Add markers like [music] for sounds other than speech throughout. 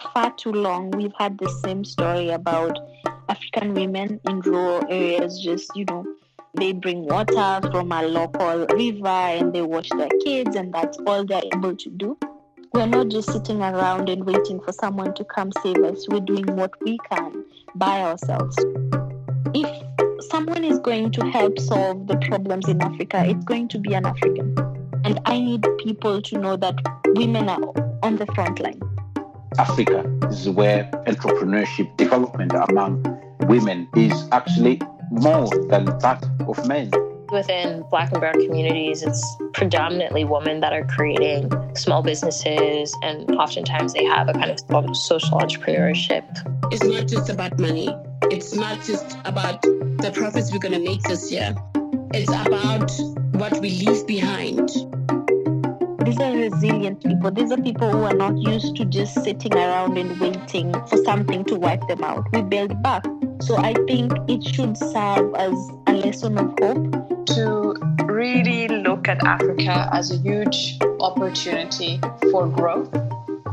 for far too long, we've had the same story about African women in rural areas just, you know, they bring water from a local river and they wash their kids, and that's all they're able to do. We're not just sitting around and waiting for someone to come save us. We're doing what we can by ourselves. If someone is going to help solve the problems in Africa, it's going to be an African. And I need people to know that women are on the front line. Africa is where entrepreneurship development among women is actually more than that of men. Within Black and Brown communities, it's predominantly women that are creating small businesses, and oftentimes they have a kind of social entrepreneurship. It's not just about money, it's not just about the profits we're going to make this year, it's about what we leave behind. These are resilient people. These are people who are not used to just sitting around and waiting for something to wipe them out. We build back. So I think it should serve as a lesson of hope. To really look at Africa as a huge opportunity for growth.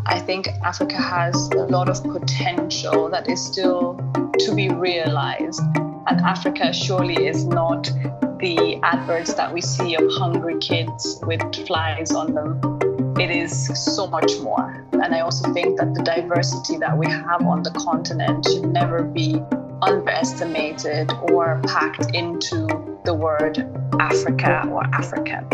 I think Africa has a lot of potential that is still to be realized. And Africa surely is not the adverts that we see of hungry kids with flies on them. It is so much more. And I also think that the diversity that we have on the continent should never be underestimated or packed into the word Africa or African.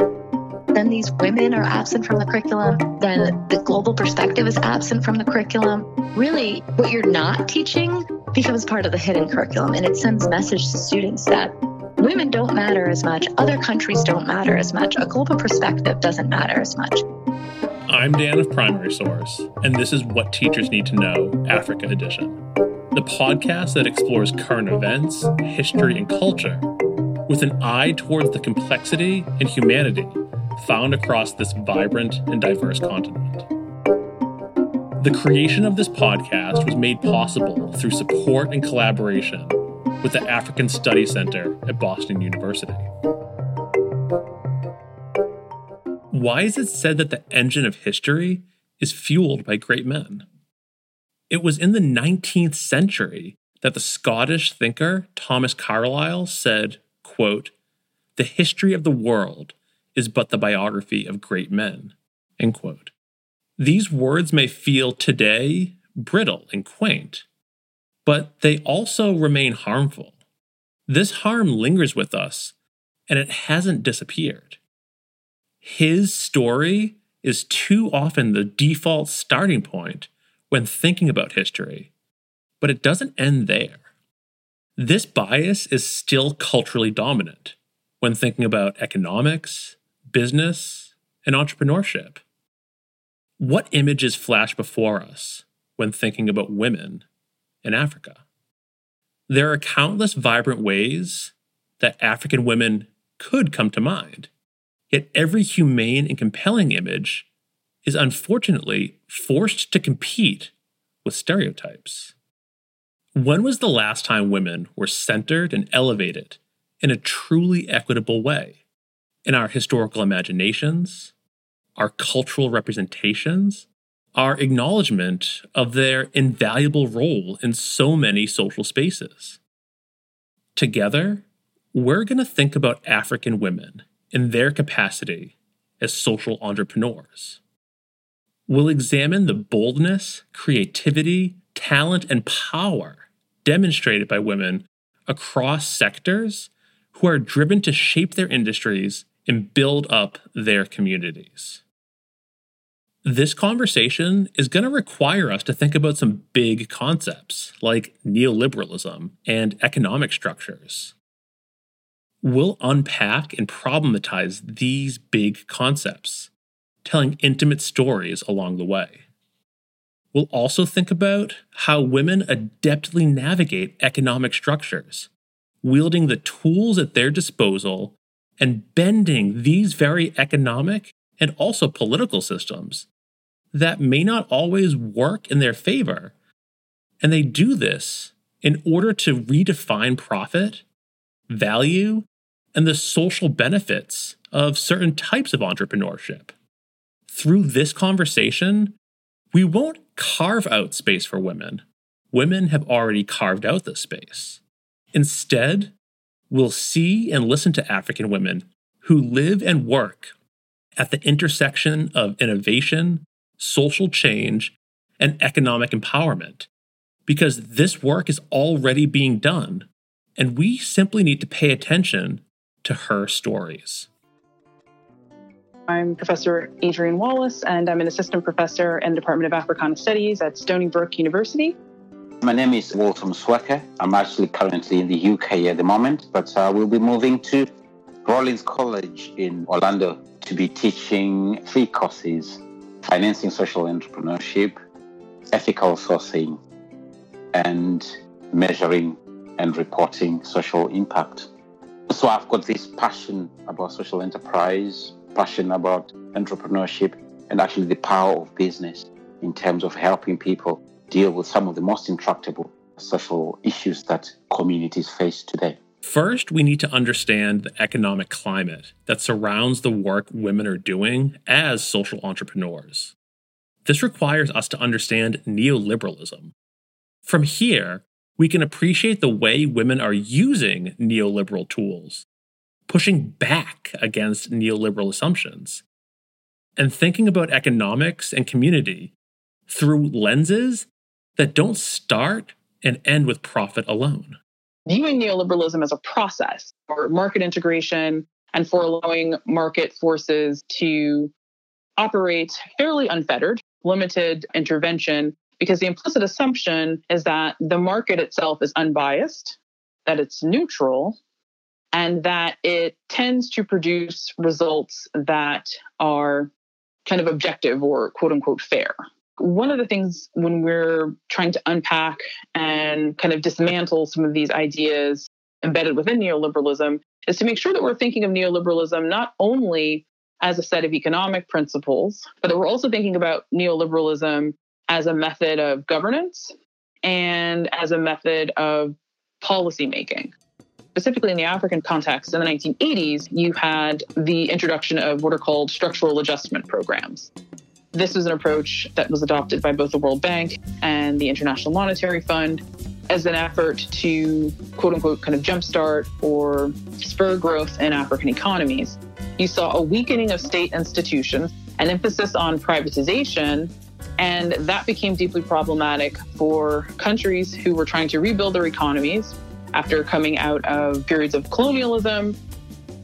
Then these women are absent from the curriculum. Then the global perspective is absent from the curriculum. Really, what you're not teaching becomes part of the hidden curriculum, and it sends message to students that women don't matter as much, other countries don't matter as much, a global perspective doesn't matter as much. I'm Dan of Primary Source, and this is What Teachers Need to Know Africa Edition, the podcast that explores current events, history, and culture with an eye towards the complexity and humanity found across this vibrant and diverse continent. The creation of this podcast was made possible through support and collaboration with the African Study Center at Boston University. Why is it said that the engine of history is fueled by great men? It was in the 19th century that the Scottish thinker Thomas Carlyle said, quote, "The history of the world is but the biography of great men." End quote. These words may feel today brittle and quaint, but they also remain harmful. This harm lingers with us, and it hasn't disappeared. His story is too often the default starting point when thinking about history, but it doesn't end there. This bias is still culturally dominant when thinking about economics, business, and entrepreneurship. What images flash before us when thinking about women in Africa. There are countless vibrant ways that African women could come to mind, yet every humane and compelling image is unfortunately forced to compete with stereotypes. When was the last time women were centered and elevated in a truly equitable way? In our historical imaginations, our cultural representations, our acknowledgement of their invaluable role in so many social spaces. Together, we're going to think about African women in their capacity as social entrepreneurs. We'll examine the boldness, creativity, talent, and power demonstrated by women across sectors who are driven to shape their industries and build up their communities. This conversation is going to require us to think about some big concepts like neoliberalism and economic structures. We'll unpack and problematize these big concepts, telling intimate stories along the way. We'll also think about how women adeptly navigate economic structures, wielding the tools at their disposal and bending these very economic and also political systems that may not always work in their favor. And they do this in order to redefine profit, value, and the social benefits of certain types of entrepreneurship. Through this conversation, we won't carve out space for women. Women have already carved out this space. Instead, we'll see and listen to African women who live and work at the intersection of innovation, social change, and economic empowerment. Because this work is already being done, and we simply need to pay attention to her stories. I'm Professor Adrian Wallace, and I'm an assistant professor in the Department of Africana Studies at Stony Brook University. My name is Walter Msweke. I'm actually currently in the UK at the moment, but uh, we'll be moving to Rollins College in Orlando to be teaching three courses financing social entrepreneurship, ethical sourcing, and measuring and reporting social impact. So I've got this passion about social enterprise, passion about entrepreneurship, and actually the power of business in terms of helping people deal with some of the most intractable social issues that communities face today. First, we need to understand the economic climate that surrounds the work women are doing as social entrepreneurs. This requires us to understand neoliberalism. From here, we can appreciate the way women are using neoliberal tools, pushing back against neoliberal assumptions, and thinking about economics and community through lenses that don't start and end with profit alone viewing neoliberalism as a process for market integration and for allowing market forces to operate fairly unfettered, limited intervention, because the implicit assumption is that the market itself is unbiased, that it's neutral, and that it tends to produce results that are kind of objective or quote unquote fair one of the things when we're trying to unpack and kind of dismantle some of these ideas embedded within neoliberalism is to make sure that we're thinking of neoliberalism not only as a set of economic principles, but that we're also thinking about neoliberalism as a method of governance and as a method of policy making. Specifically in the African context, in the 1980s, you had the introduction of what are called structural adjustment programs. This was an approach that was adopted by both the World Bank and the International Monetary Fund as an effort to quote unquote kind of jumpstart or spur growth in African economies. You saw a weakening of state institutions, an emphasis on privatization, and that became deeply problematic for countries who were trying to rebuild their economies after coming out of periods of colonialism.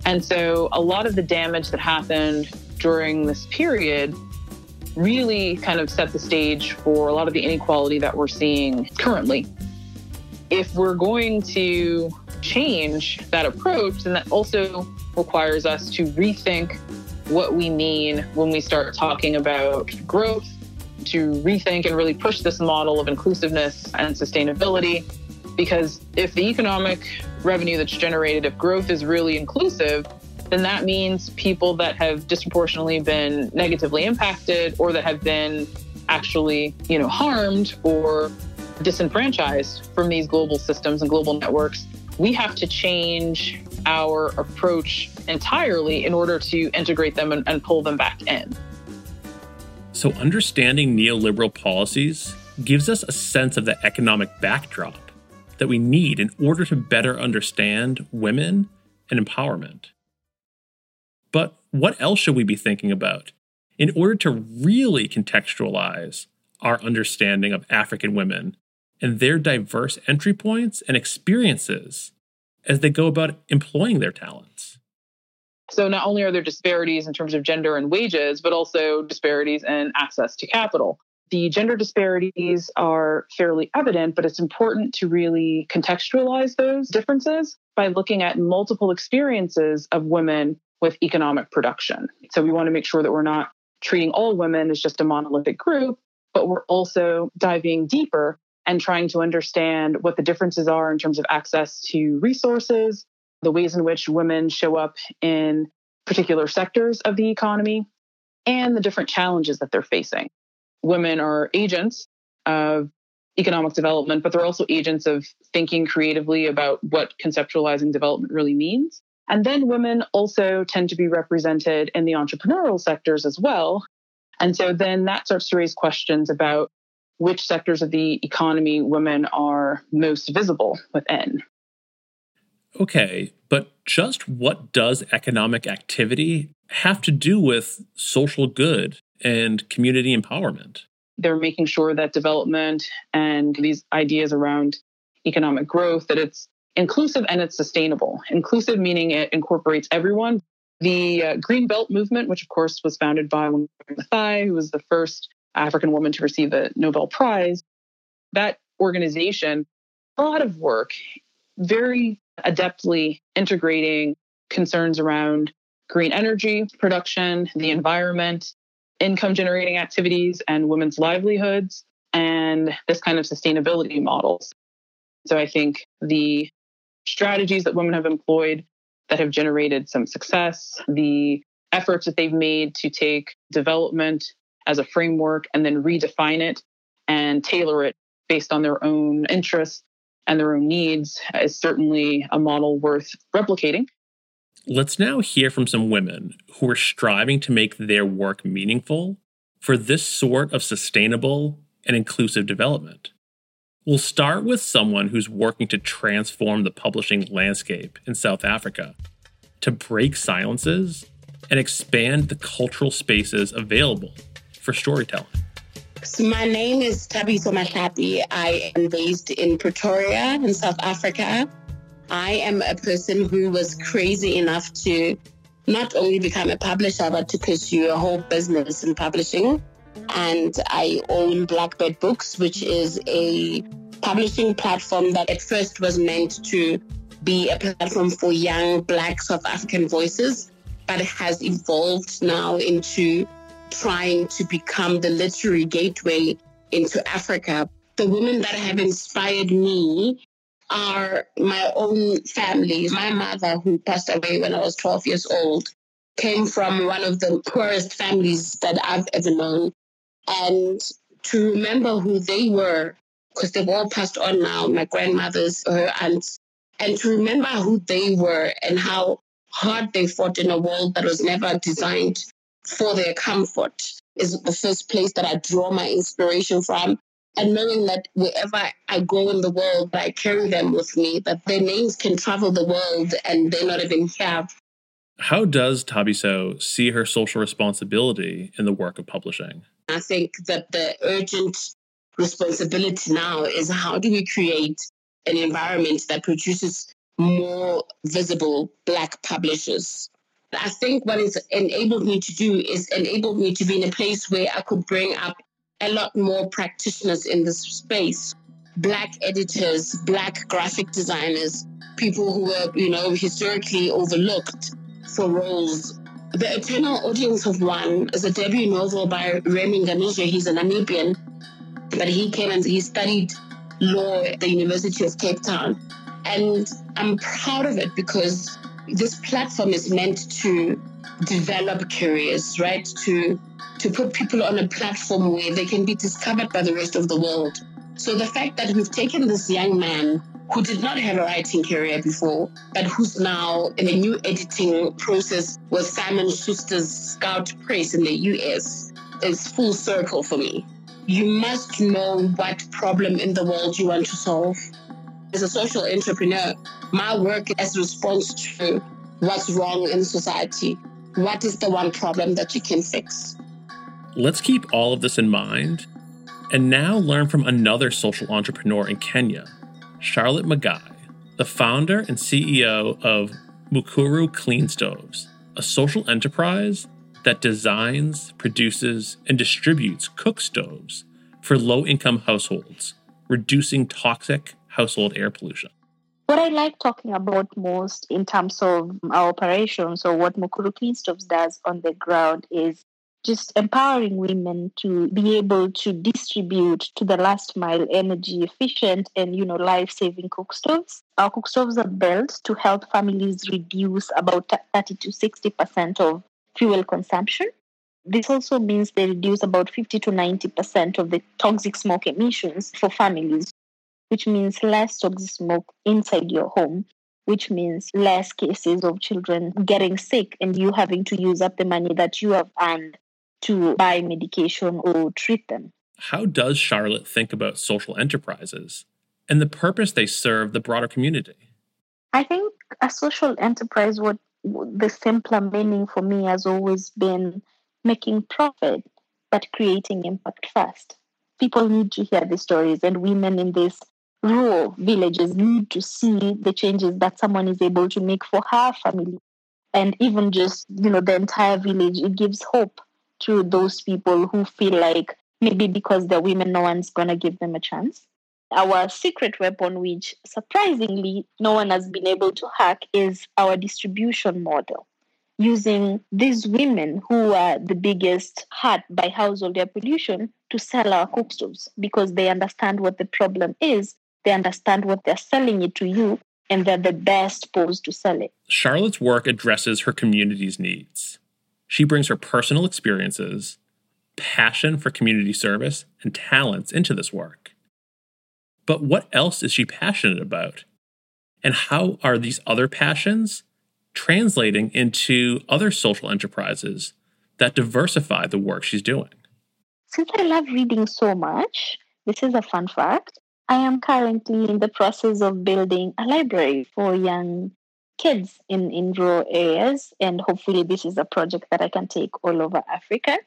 And so a lot of the damage that happened during this period really kind of set the stage for a lot of the inequality that we're seeing currently. If we're going to change that approach, then that also requires us to rethink what we mean when we start talking about growth, to rethink and really push this model of inclusiveness and sustainability. Because if the economic revenue that's generated, if growth is really inclusive, then that means people that have disproportionately been negatively impacted or that have been actually, you know, harmed or disenfranchised from these global systems and global networks. We have to change our approach entirely in order to integrate them and, and pull them back in. So, understanding neoliberal policies gives us a sense of the economic backdrop that we need in order to better understand women and empowerment. But what else should we be thinking about in order to really contextualize our understanding of African women and their diverse entry points and experiences as they go about employing their talents? So, not only are there disparities in terms of gender and wages, but also disparities in access to capital. The gender disparities are fairly evident, but it's important to really contextualize those differences by looking at multiple experiences of women with economic production. So we want to make sure that we're not treating all women as just a monolithic group, but we're also diving deeper and trying to understand what the differences are in terms of access to resources, the ways in which women show up in particular sectors of the economy, and the different challenges that they're facing. Women are agents of economic development, but they're also agents of thinking creatively about what conceptualizing development really means. And then women also tend to be represented in the entrepreneurial sectors as well. And so then that starts to raise questions about which sectors of the economy women are most visible within. Okay, but just what does economic activity have to do with social good and community empowerment? They're making sure that development and these ideas around economic growth that it's inclusive and it's sustainable. Inclusive meaning it incorporates everyone. The uh, Green Belt movement, which of course was founded by Wangari who was the first African woman to receive a Nobel Prize, that organization, a lot of work, very adeptly integrating concerns around green energy production, the environment, income generating activities, and women's livelihoods, and this kind of sustainability models. So I think the strategies that women have employed that have generated some success, the efforts that they've made to take development as a framework and then redefine it and tailor it based on their own interests and their own needs is certainly a model worth replicating. Let's now hear from some women who are striving to make their work meaningful for this sort of sustainable and inclusive development. We'll start with someone who's working to transform the publishing landscape in South Africa, to break silences and expand the cultural spaces available for storytelling. So my name is Thabiso Mahlape. I am based in Pretoria in South Africa. I am a person who was crazy enough to not only become a publisher, but to pursue a whole business in publishing and I own Blackbird Books, which is a publishing platform that at first was meant to be a platform for young Black South African voices, but has evolved now into trying to become the literary gateway into Africa. The women that have inspired me are my own family. My mother, who passed away when I was 12 years old, came from one of the poorest families that I've ever known and to remember who they were, because they've all passed on now, my grandmothers, or her aunts, and to remember who they were and how hard they fought in a world that was never designed for their comfort is the first place that I draw my inspiration from. And knowing that wherever I go in the world, I carry them with me, that their names can travel the world and they're not even here. How does Thabiso see her social responsibility in the work of publishing? I think that the urgent responsibility now is how do we create an environment that produces more visible Black publishers? I think what it's enabled me to do is enabled me to be in a place where I could bring up a lot more practitioners in this space. Black editors, Black graphic designers, people who were, you know, historically overlooked for roles the Eternal Audience of One is a debut novel by Rémy Ngamije. He's a Namibian, but he came and he studied law at the University of Cape Town. And I'm proud of it because this platform is meant to develop careers, right? To to put people on a platform where they can be discovered by the rest of the world. So the fact that we've taken this young man who did not have a writing career before, but who's now in a new editing process with Simon Schuster's Scout Press in the US is full circle for me. You must know what problem in the world you want to solve. As a social entrepreneur, my work is response to what's wrong in society. What is the one problem that you can fix? Let's keep all of this in mind and now learn from another social entrepreneur in Kenya Charlotte Magayi, the founder and CEO of Mukuru Clean Stoves, a social enterprise that designs, produces, and distributes cook stoves for low income households, reducing toxic household air pollution. What I like talking about most in terms of our operations or what Mukuru Clean Stoves does on the ground is just empowering women to be able to distribute to the last mile energy efficient and you know life saving cook stoves. Our cook stoves are built to help families reduce about 30 to 60 percent of fuel consumption. This also means they reduce about 50 to 90 percent of the toxic smoke emissions for families which means less toxic smoke inside your home which means less cases of children getting sick and you having to use up the money that you have earned to buy medication or treat them. how does Charlotte think about social enterprises and the purpose they serve the broader community? I think a social enterprise, what the simpler meaning for me has always been making profit, but creating impact first. People need to hear the stories, and women in these rural villages need to see the changes that someone is able to make for her family and even just you know the entire village it gives hope to those people who feel like maybe because they're women no one's going to give them a chance our secret weapon which surprisingly no one has been able to hack is our distribution model using these women who are the biggest hurt by household air pollution to sell our cookstoves because they understand what the problem is they understand what they're selling it to you and they're the best posed to sell it. Charlotte's work addresses her community's needs. She brings her personal experiences, passion for community service, and talents into this work. But what else is she passionate about? And how are these other passions translating into other social enterprises that diversify the work she's doing? Since I love reading so much, this is a fun fact. I am currently in the process of building a library for young kids in, in rural areas, and hopefully, this is a project that I can take all over Africa.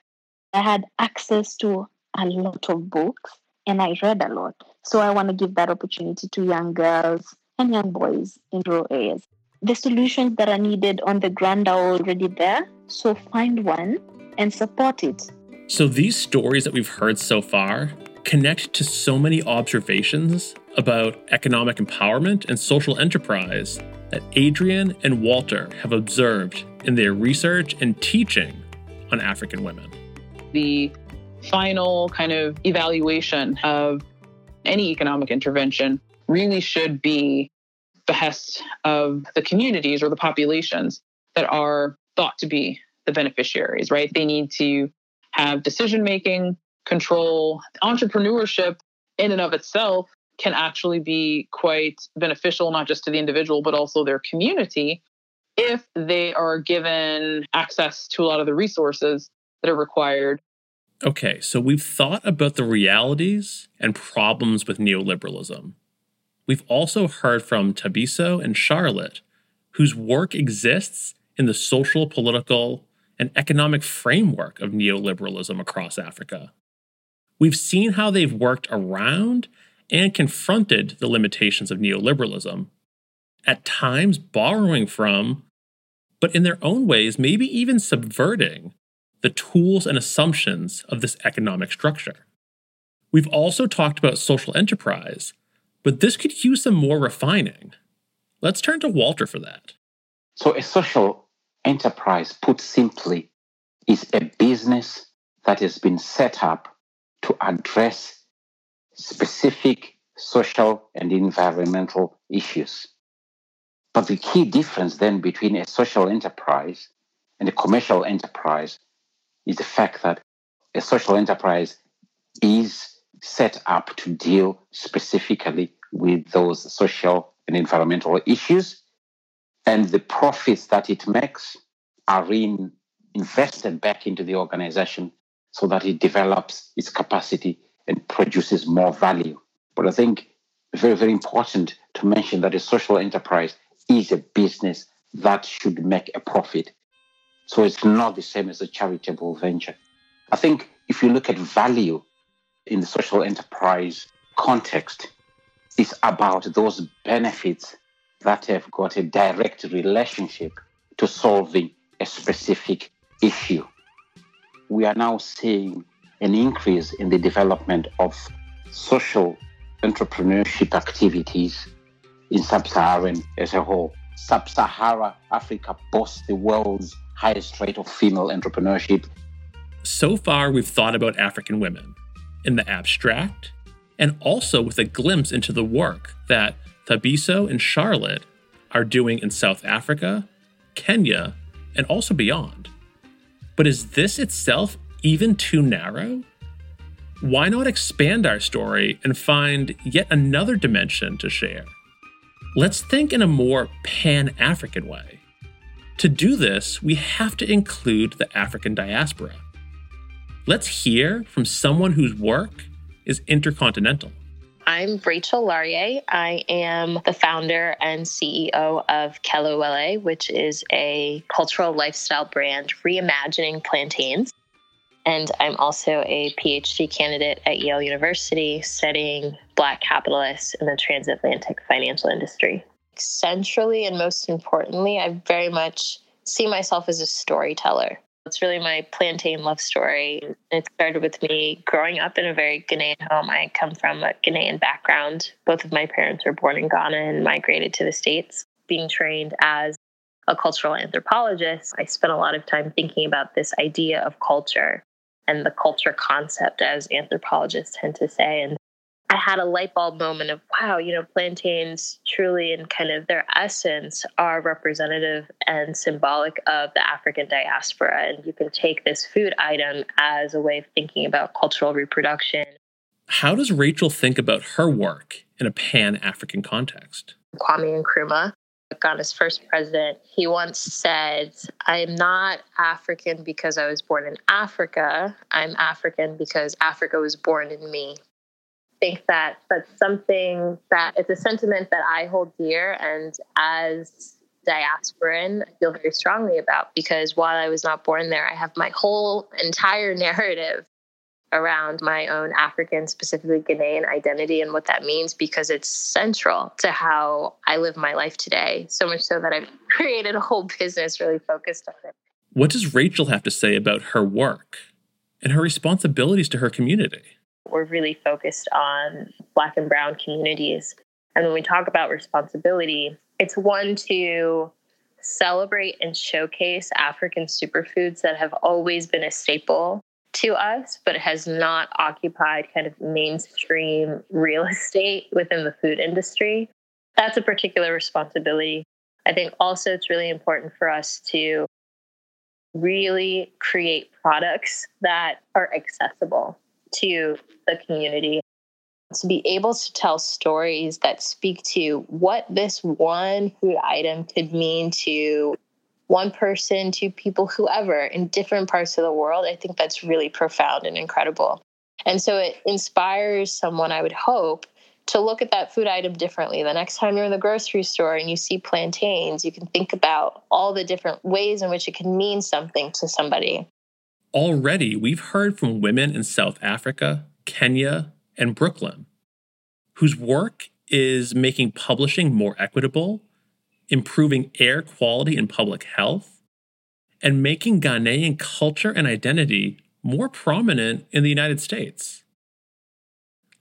I had access to a lot of books and I read a lot. So, I want to give that opportunity to young girls and young boys in rural areas. The solutions that are needed on the ground are already there, so find one and support it. So, these stories that we've heard so far connect to so many observations about economic empowerment and social enterprise that Adrian and Walter have observed in their research and teaching on African women. The final kind of evaluation of any economic intervention really should be behest of the communities or the populations that are thought to be the beneficiaries, right? They need to have decision making control. Entrepreneurship, in and of itself, can actually be quite beneficial, not just to the individual, but also their community, if they are given access to a lot of the resources that are required. Okay, so we've thought about the realities and problems with neoliberalism. We've also heard from Thabiso and Charlotte, whose work exists in the social, political, and economic framework of neoliberalism across Africa. We've seen how they've worked around and confronted the limitations of neoliberalism, at times borrowing from, but in their own ways, maybe even subverting the tools and assumptions of this economic structure. We've also talked about social enterprise, but this could use some more refining. Let's turn to Walter for that. So, a social enterprise, put simply, is a business that has been set up to address specific social and environmental issues. But the key difference then between a social enterprise and a commercial enterprise is the fact that a social enterprise is set up to deal specifically with those social and environmental issues. And the profits that it makes are reinvested back into the organization so that it develops its capacity and produces more value. But I think very, very important to mention that a social enterprise is a business that should make a profit. So it's not the same as a charitable venture. I think if you look at value in the social enterprise context, it's about those benefits that have got a direct relationship to solving a specific issue we are now seeing an increase in the development of social entrepreneurship activities in sub-Saharan as a whole. Sub-Sahara Africa boasts the world's highest rate of female entrepreneurship. So far, we've thought about African women in the abstract and also with a glimpse into the work that Thabiso and Charlotte are doing in South Africa, Kenya, and also beyond. But is this itself even too narrow? Why not expand our story and find yet another dimension to share? Let's think in a more pan African way. To do this, we have to include the African diaspora. Let's hear from someone whose work is intercontinental. I'm Rachel Laryea. I am the founder and CEO of Kelewele, which is a cultural lifestyle brand reimagining plantains. And I'm also a PhD candidate at Yale University studying Black capitalists in the transatlantic financial industry. Centrally and most importantly, I very much see myself as a storyteller. It's really my plantain love story. It started with me growing up in a very Ghanaian home. I come from a Ghanaian background. Both of my parents were born in Ghana and migrated to the States. Being trained as a cultural anthropologist, I spent a lot of time thinking about this idea of culture and the culture concept, as anthropologists tend to say. And I had a light bulb moment of, wow, you know, plantains truly, in kind of their essence, are representative and symbolic of the African diaspora. And you can take this food item as a way of thinking about cultural reproduction. How does Rachel think about her work in a pan African context? Kwame Nkrumah Ghana's first president, he once said, I am not African because I was born in Africa. I'm African because Africa was born in me. I think that that's something that it's a sentiment that I hold dear and as diasporan I feel very strongly about because while I was not born there, I have my whole entire [laughs] narrative around my own African, specifically Ghanaian identity and what that means because it's central to how I live my life today. So much so that I've [laughs] created a whole business really focused on it. What does Rachel have to say about her work and her responsibilities to her community? We're really focused on Black and Brown communities. And when we talk about responsibility, it's one to celebrate and showcase African superfoods that have always been a staple to us, but it has not occupied kind of mainstream real [laughs] estate within the food industry. That's a particular responsibility. I think also it's really important for us to really create products that are accessible to the community to be able to tell stories that speak to what this one food item could mean to one person to people, whoever in different parts of the world, I think that's really profound and incredible. And so it inspires someone, I would hope, to look at that food item differently. The next time you're in the grocery store and you see plantains, you can think about all the different ways in which it can mean something to somebody. Already, we've heard from women in South Africa, Kenya, and Brooklyn whose work is making publishing more equitable improving air quality and public health, and making Ghanaian culture and identity more prominent in the United States.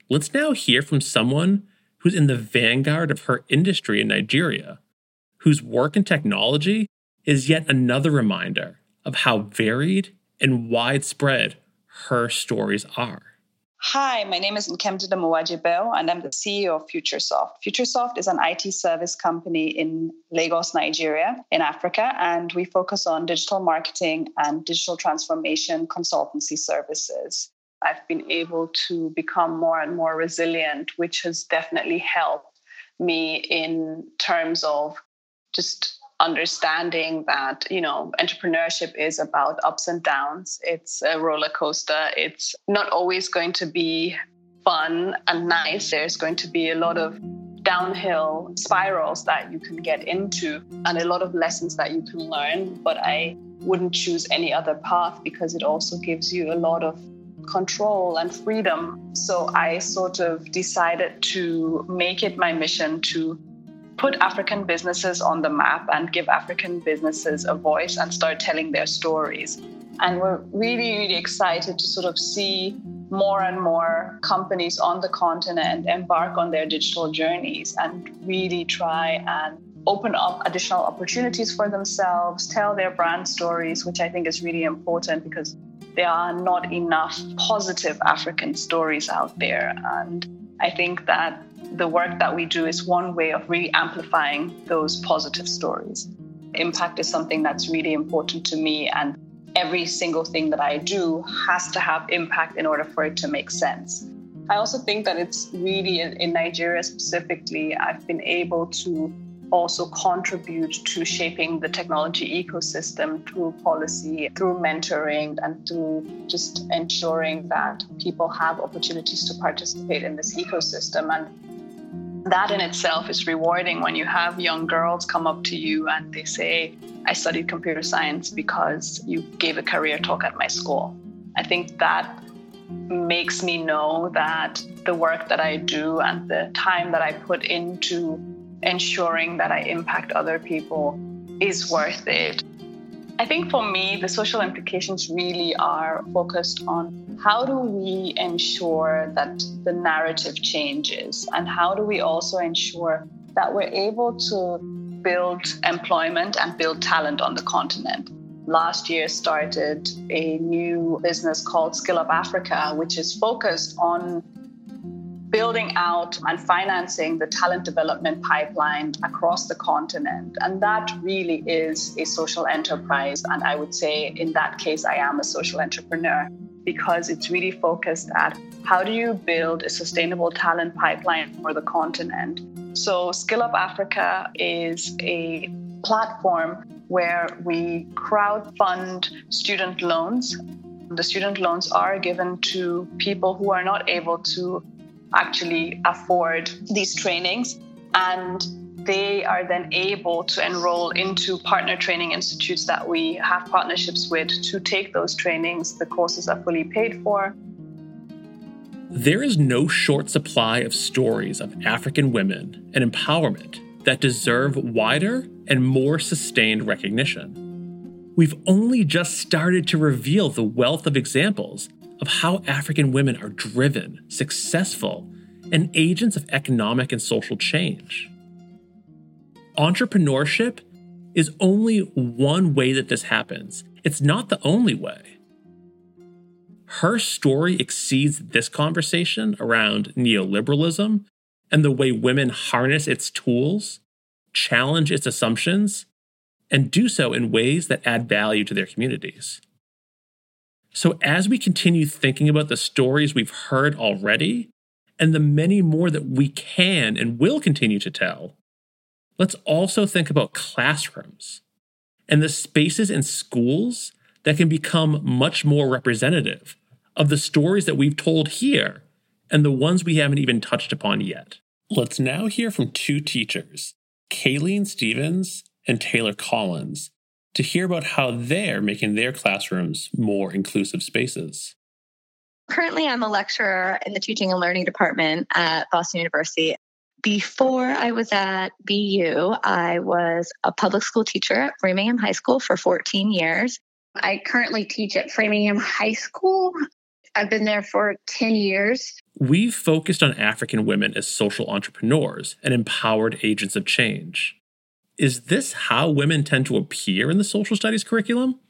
Let's now hear from someone who's in the vanguard of her industry in Nigeria, whose work in technology is yet another reminder of how varied and widespread her stories are. Hi, my name is Nkemdi Muwajibo, and I'm the CEO of Futuresoft. Futuresoft is an IT service company in Lagos, Nigeria, in Africa, and we focus on digital marketing and digital transformation consultancy services. I've been able to become more and more resilient, which has definitely helped me in terms of just understanding that you know entrepreneurship is about ups and downs. It's a roller coaster. It's not always going to be fun and nice. There's going to be a lot of downhill spirals that you can get into and a lot of lessons that you can learn but i wouldn't choose any other path because it also gives you a lot of control and freedom. So i sort of decided to make it my mission to put African businesses on the map and give African businesses a voice and start telling their stories. And we're really, really excited to sort of see more and more companies on the continent embark on their digital journeys and really try and open up additional opportunities for themselves, tell their brand stories, which I think is really important because there are not enough positive African stories out there. And I think that the work that we do is one way of really amplifying those positive stories. Impact is something that's really important to me, and every single thing that I do has to have impact in order for it to make sense. I also think that it's really in, Nigeria specifically, I've been able to also contribute to shaping the technology ecosystem through policy, through mentoring, and through just ensuring that people have opportunities to participate in this ecosystem. And that in itself is rewarding when you have young girls come up to you and they say, I studied computer science because you gave a career talk at my school. I think that makes me know that the work that I do and the time that I put into ensuring that I impact other people is worth it. I think for me, the social implications really are focused on how do we ensure that the narrative changes and how do we also ensure that we're able to build employment and build talent on the continent. Last year started a new business called Skill Up Africa, which is focused on building out and financing the talent development pipeline across the continent. And that really is a social enterprise. And I would say, in that case, I am a social entrepreneur because it's really focused at how do you build a sustainable talent pipeline for the continent. So, Skill Up Africa is a platform where we crowd fund student loans. The student loans are given to people who are not able to actually afford these trainings and they are then able to enroll into partner training institutes that we have partnerships with to take those trainings. The courses are fully paid for. There is no short supply of stories of African women and empowerment that deserve wider and more sustained recognition. We've only just started to reveal the wealth of examples of how African women are driven, successful, and agents of economic and social change. Entrepreneurship is only one way that this happens, it's not the only way. Her story exceeds this conversation around neoliberalism and the way women harness its tools, challenge its assumptions, and do so in ways that add value to their communities. So, as we continue thinking about the stories we've heard already and the many more that we can and will continue to tell, let's also think about classrooms and the spaces in schools that can become much more representative of the stories that we've told here and the ones we haven't even touched upon yet. Let's now hear from two teachers, Kayleen Stevens and Taylor Collins, to hear about how they're making their classrooms more inclusive spaces. Currently, I'm a lecturer in the teaching and learning department at Boston University. Before I was at BU, I was a public school teacher at Framingham High School for 14 years. I currently teach at Framingham High School. I've been there for 10 years. We've focused on African women as social entrepreneurs and empowered agents of change. Is this how women tend to appear in the social studies curriculum?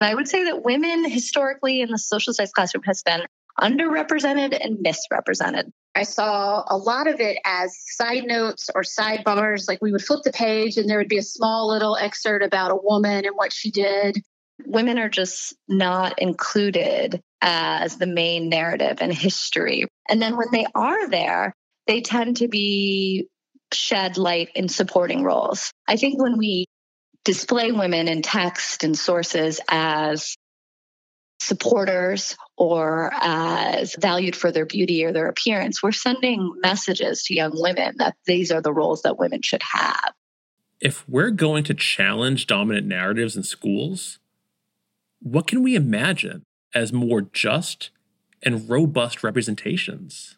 I would say that women historically in the social studies classroom has been underrepresented and misrepresented. I saw a lot of it as side notes or sidebars. Like we would flip the page and there would be a small little excerpt about a woman and what she did. Women are just not included as the main narrative in history. And then when they are there, they tend to be shed light in supporting roles. I think when we display women in text and sources as supporters or as valued for their beauty or their appearance, we're sending messages to young women that these are the roles that women should have. If we're going to challenge dominant narratives in schools, what can we imagine as more just and robust representations?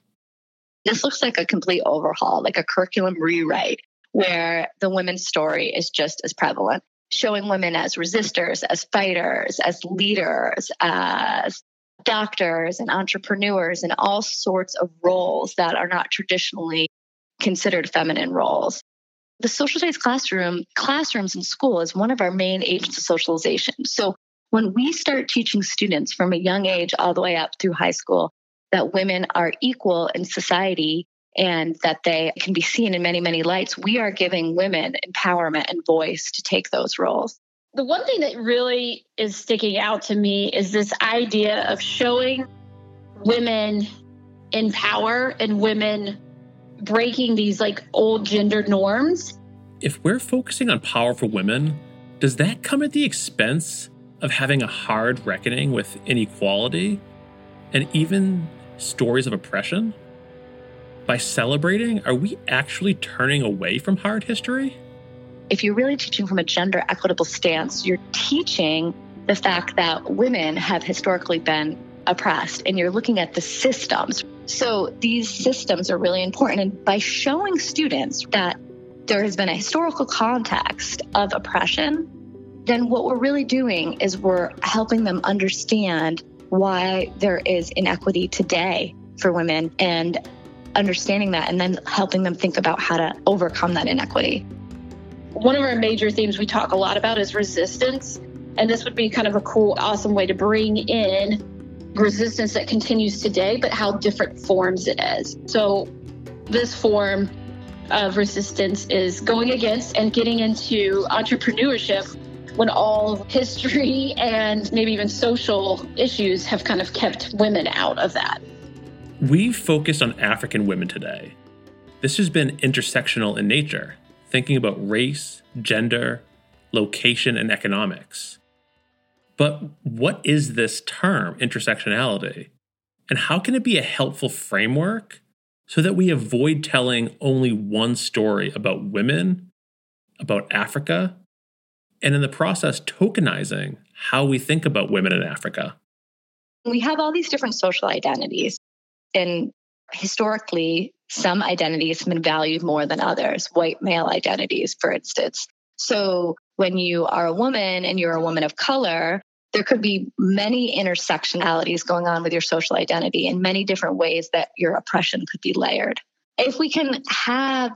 This looks like a complete overhaul, like a curriculum rewrite, where the women's story is just as prevalent, showing women as resistors, as fighters, as leaders, as doctors and entrepreneurs, and all sorts of roles that are not traditionally considered feminine roles. The social studies classroom, classrooms in school is one of our main agents of socialization. So when we start teaching students from a young age all the way up through high school that women are equal in society and that they can be seen in many, many lights, we are giving women empowerment and voice to take those roles. The one thing that really is sticking out to me is this idea of showing women in power and women breaking these like old gender norms if we're focusing on powerful women, does that come at the expense of having a hard reckoning with inequality and even stories of oppression? By celebrating, are we actually turning away from hard history? If you're really teaching from a gender equitable stance, you're teaching the fact that women have historically been oppressed and you're looking at the systems. So these systems are really important. And by showing students that there has been a historical context of oppression, then what we're really doing is we're helping them understand why there is inequity today for women and understanding that and then helping them think about how to overcome that inequity. One of our major themes we talk a lot about is resistance. And this would be kind of a cool, awesome way to bring in resistance that continues today, but how different forms it is. So, this form of resistance is going against and getting into entrepreneurship when all history [laughs] and maybe even social issues have kind of kept women out of that. We've focused on African women today. This has been intersectional in nature, thinking about race, gender, location, and economics. But what is this term, intersectionality? And how can it be a helpful framework so that we avoid telling only one story about women, about Africa, and in the process, tokenizing how we think about women in Africa. We have all these different social identities. And historically, some identities have been valued more than others, white male identities, for instance. So when you are a woman and you're a woman of color, there could be many intersectionalities going on with your social identity in many different ways that your oppression could be layered. If we can have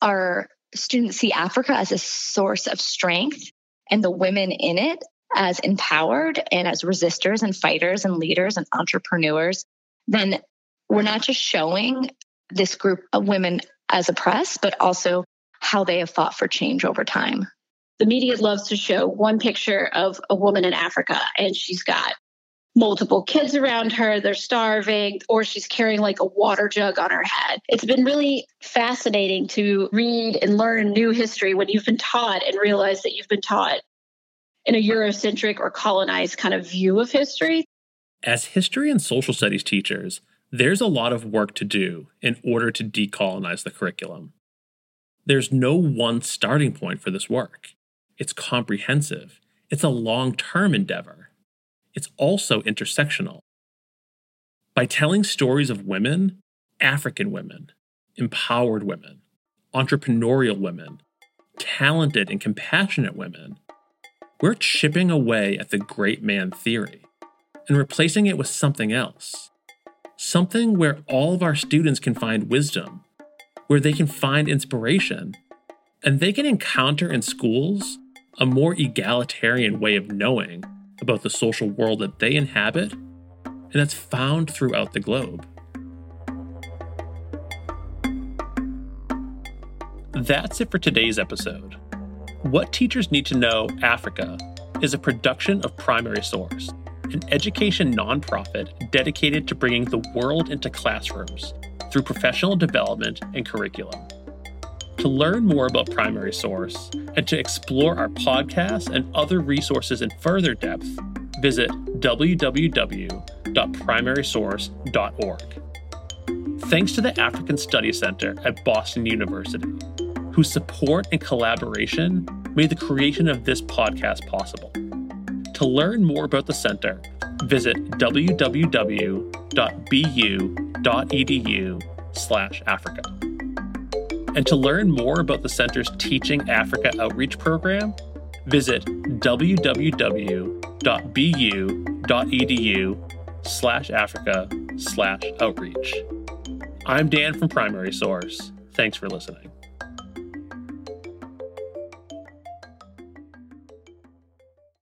our students see Africa as a source of strength and the women in it as empowered and as resistors and fighters and leaders and entrepreneurs, then we're not just showing this group of women as oppressed, but also how they have fought for change over time. The media loves to show one picture of a woman in Africa, and she's got multiple kids around her, they're starving, or she's carrying like a water jug on her head. It's been really fascinating to read and learn new history when you've been taught and realize that you've been taught in a Eurocentric or colonized kind of view of history. As history and social studies teachers, there's a lot of work to do in order to decolonize the curriculum. There's no one starting point for this work. It's comprehensive. It's a long term endeavor it's also intersectional. By telling stories of women, African women, empowered women, entrepreneurial women, talented and compassionate women, we're chipping away at the great man theory and replacing it with something else. Something where all of our students can find wisdom, where they can find inspiration, and they can encounter in schools a more egalitarian way of knowing about the social world that they inhabit, and that's found throughout the globe. That's it for today's episode. What Teachers Need to Know Africa is a production of Primary Source, an education nonprofit dedicated to bringing the world into classrooms through professional development and curriculum. To learn more about Primary Source and to explore our podcast and other resources in further depth, visit www.primarysource.org. Thanks to the African Studies Center at Boston University, whose support and collaboration made the creation of this podcast possible. To learn more about the center, visit www.bu.edu/africa. And to learn more about the Center's Teaching Africa Outreach Program, visit www.bu.edu slash Africa slash outreach. I'm Dan from Primary Source. Thanks for listening.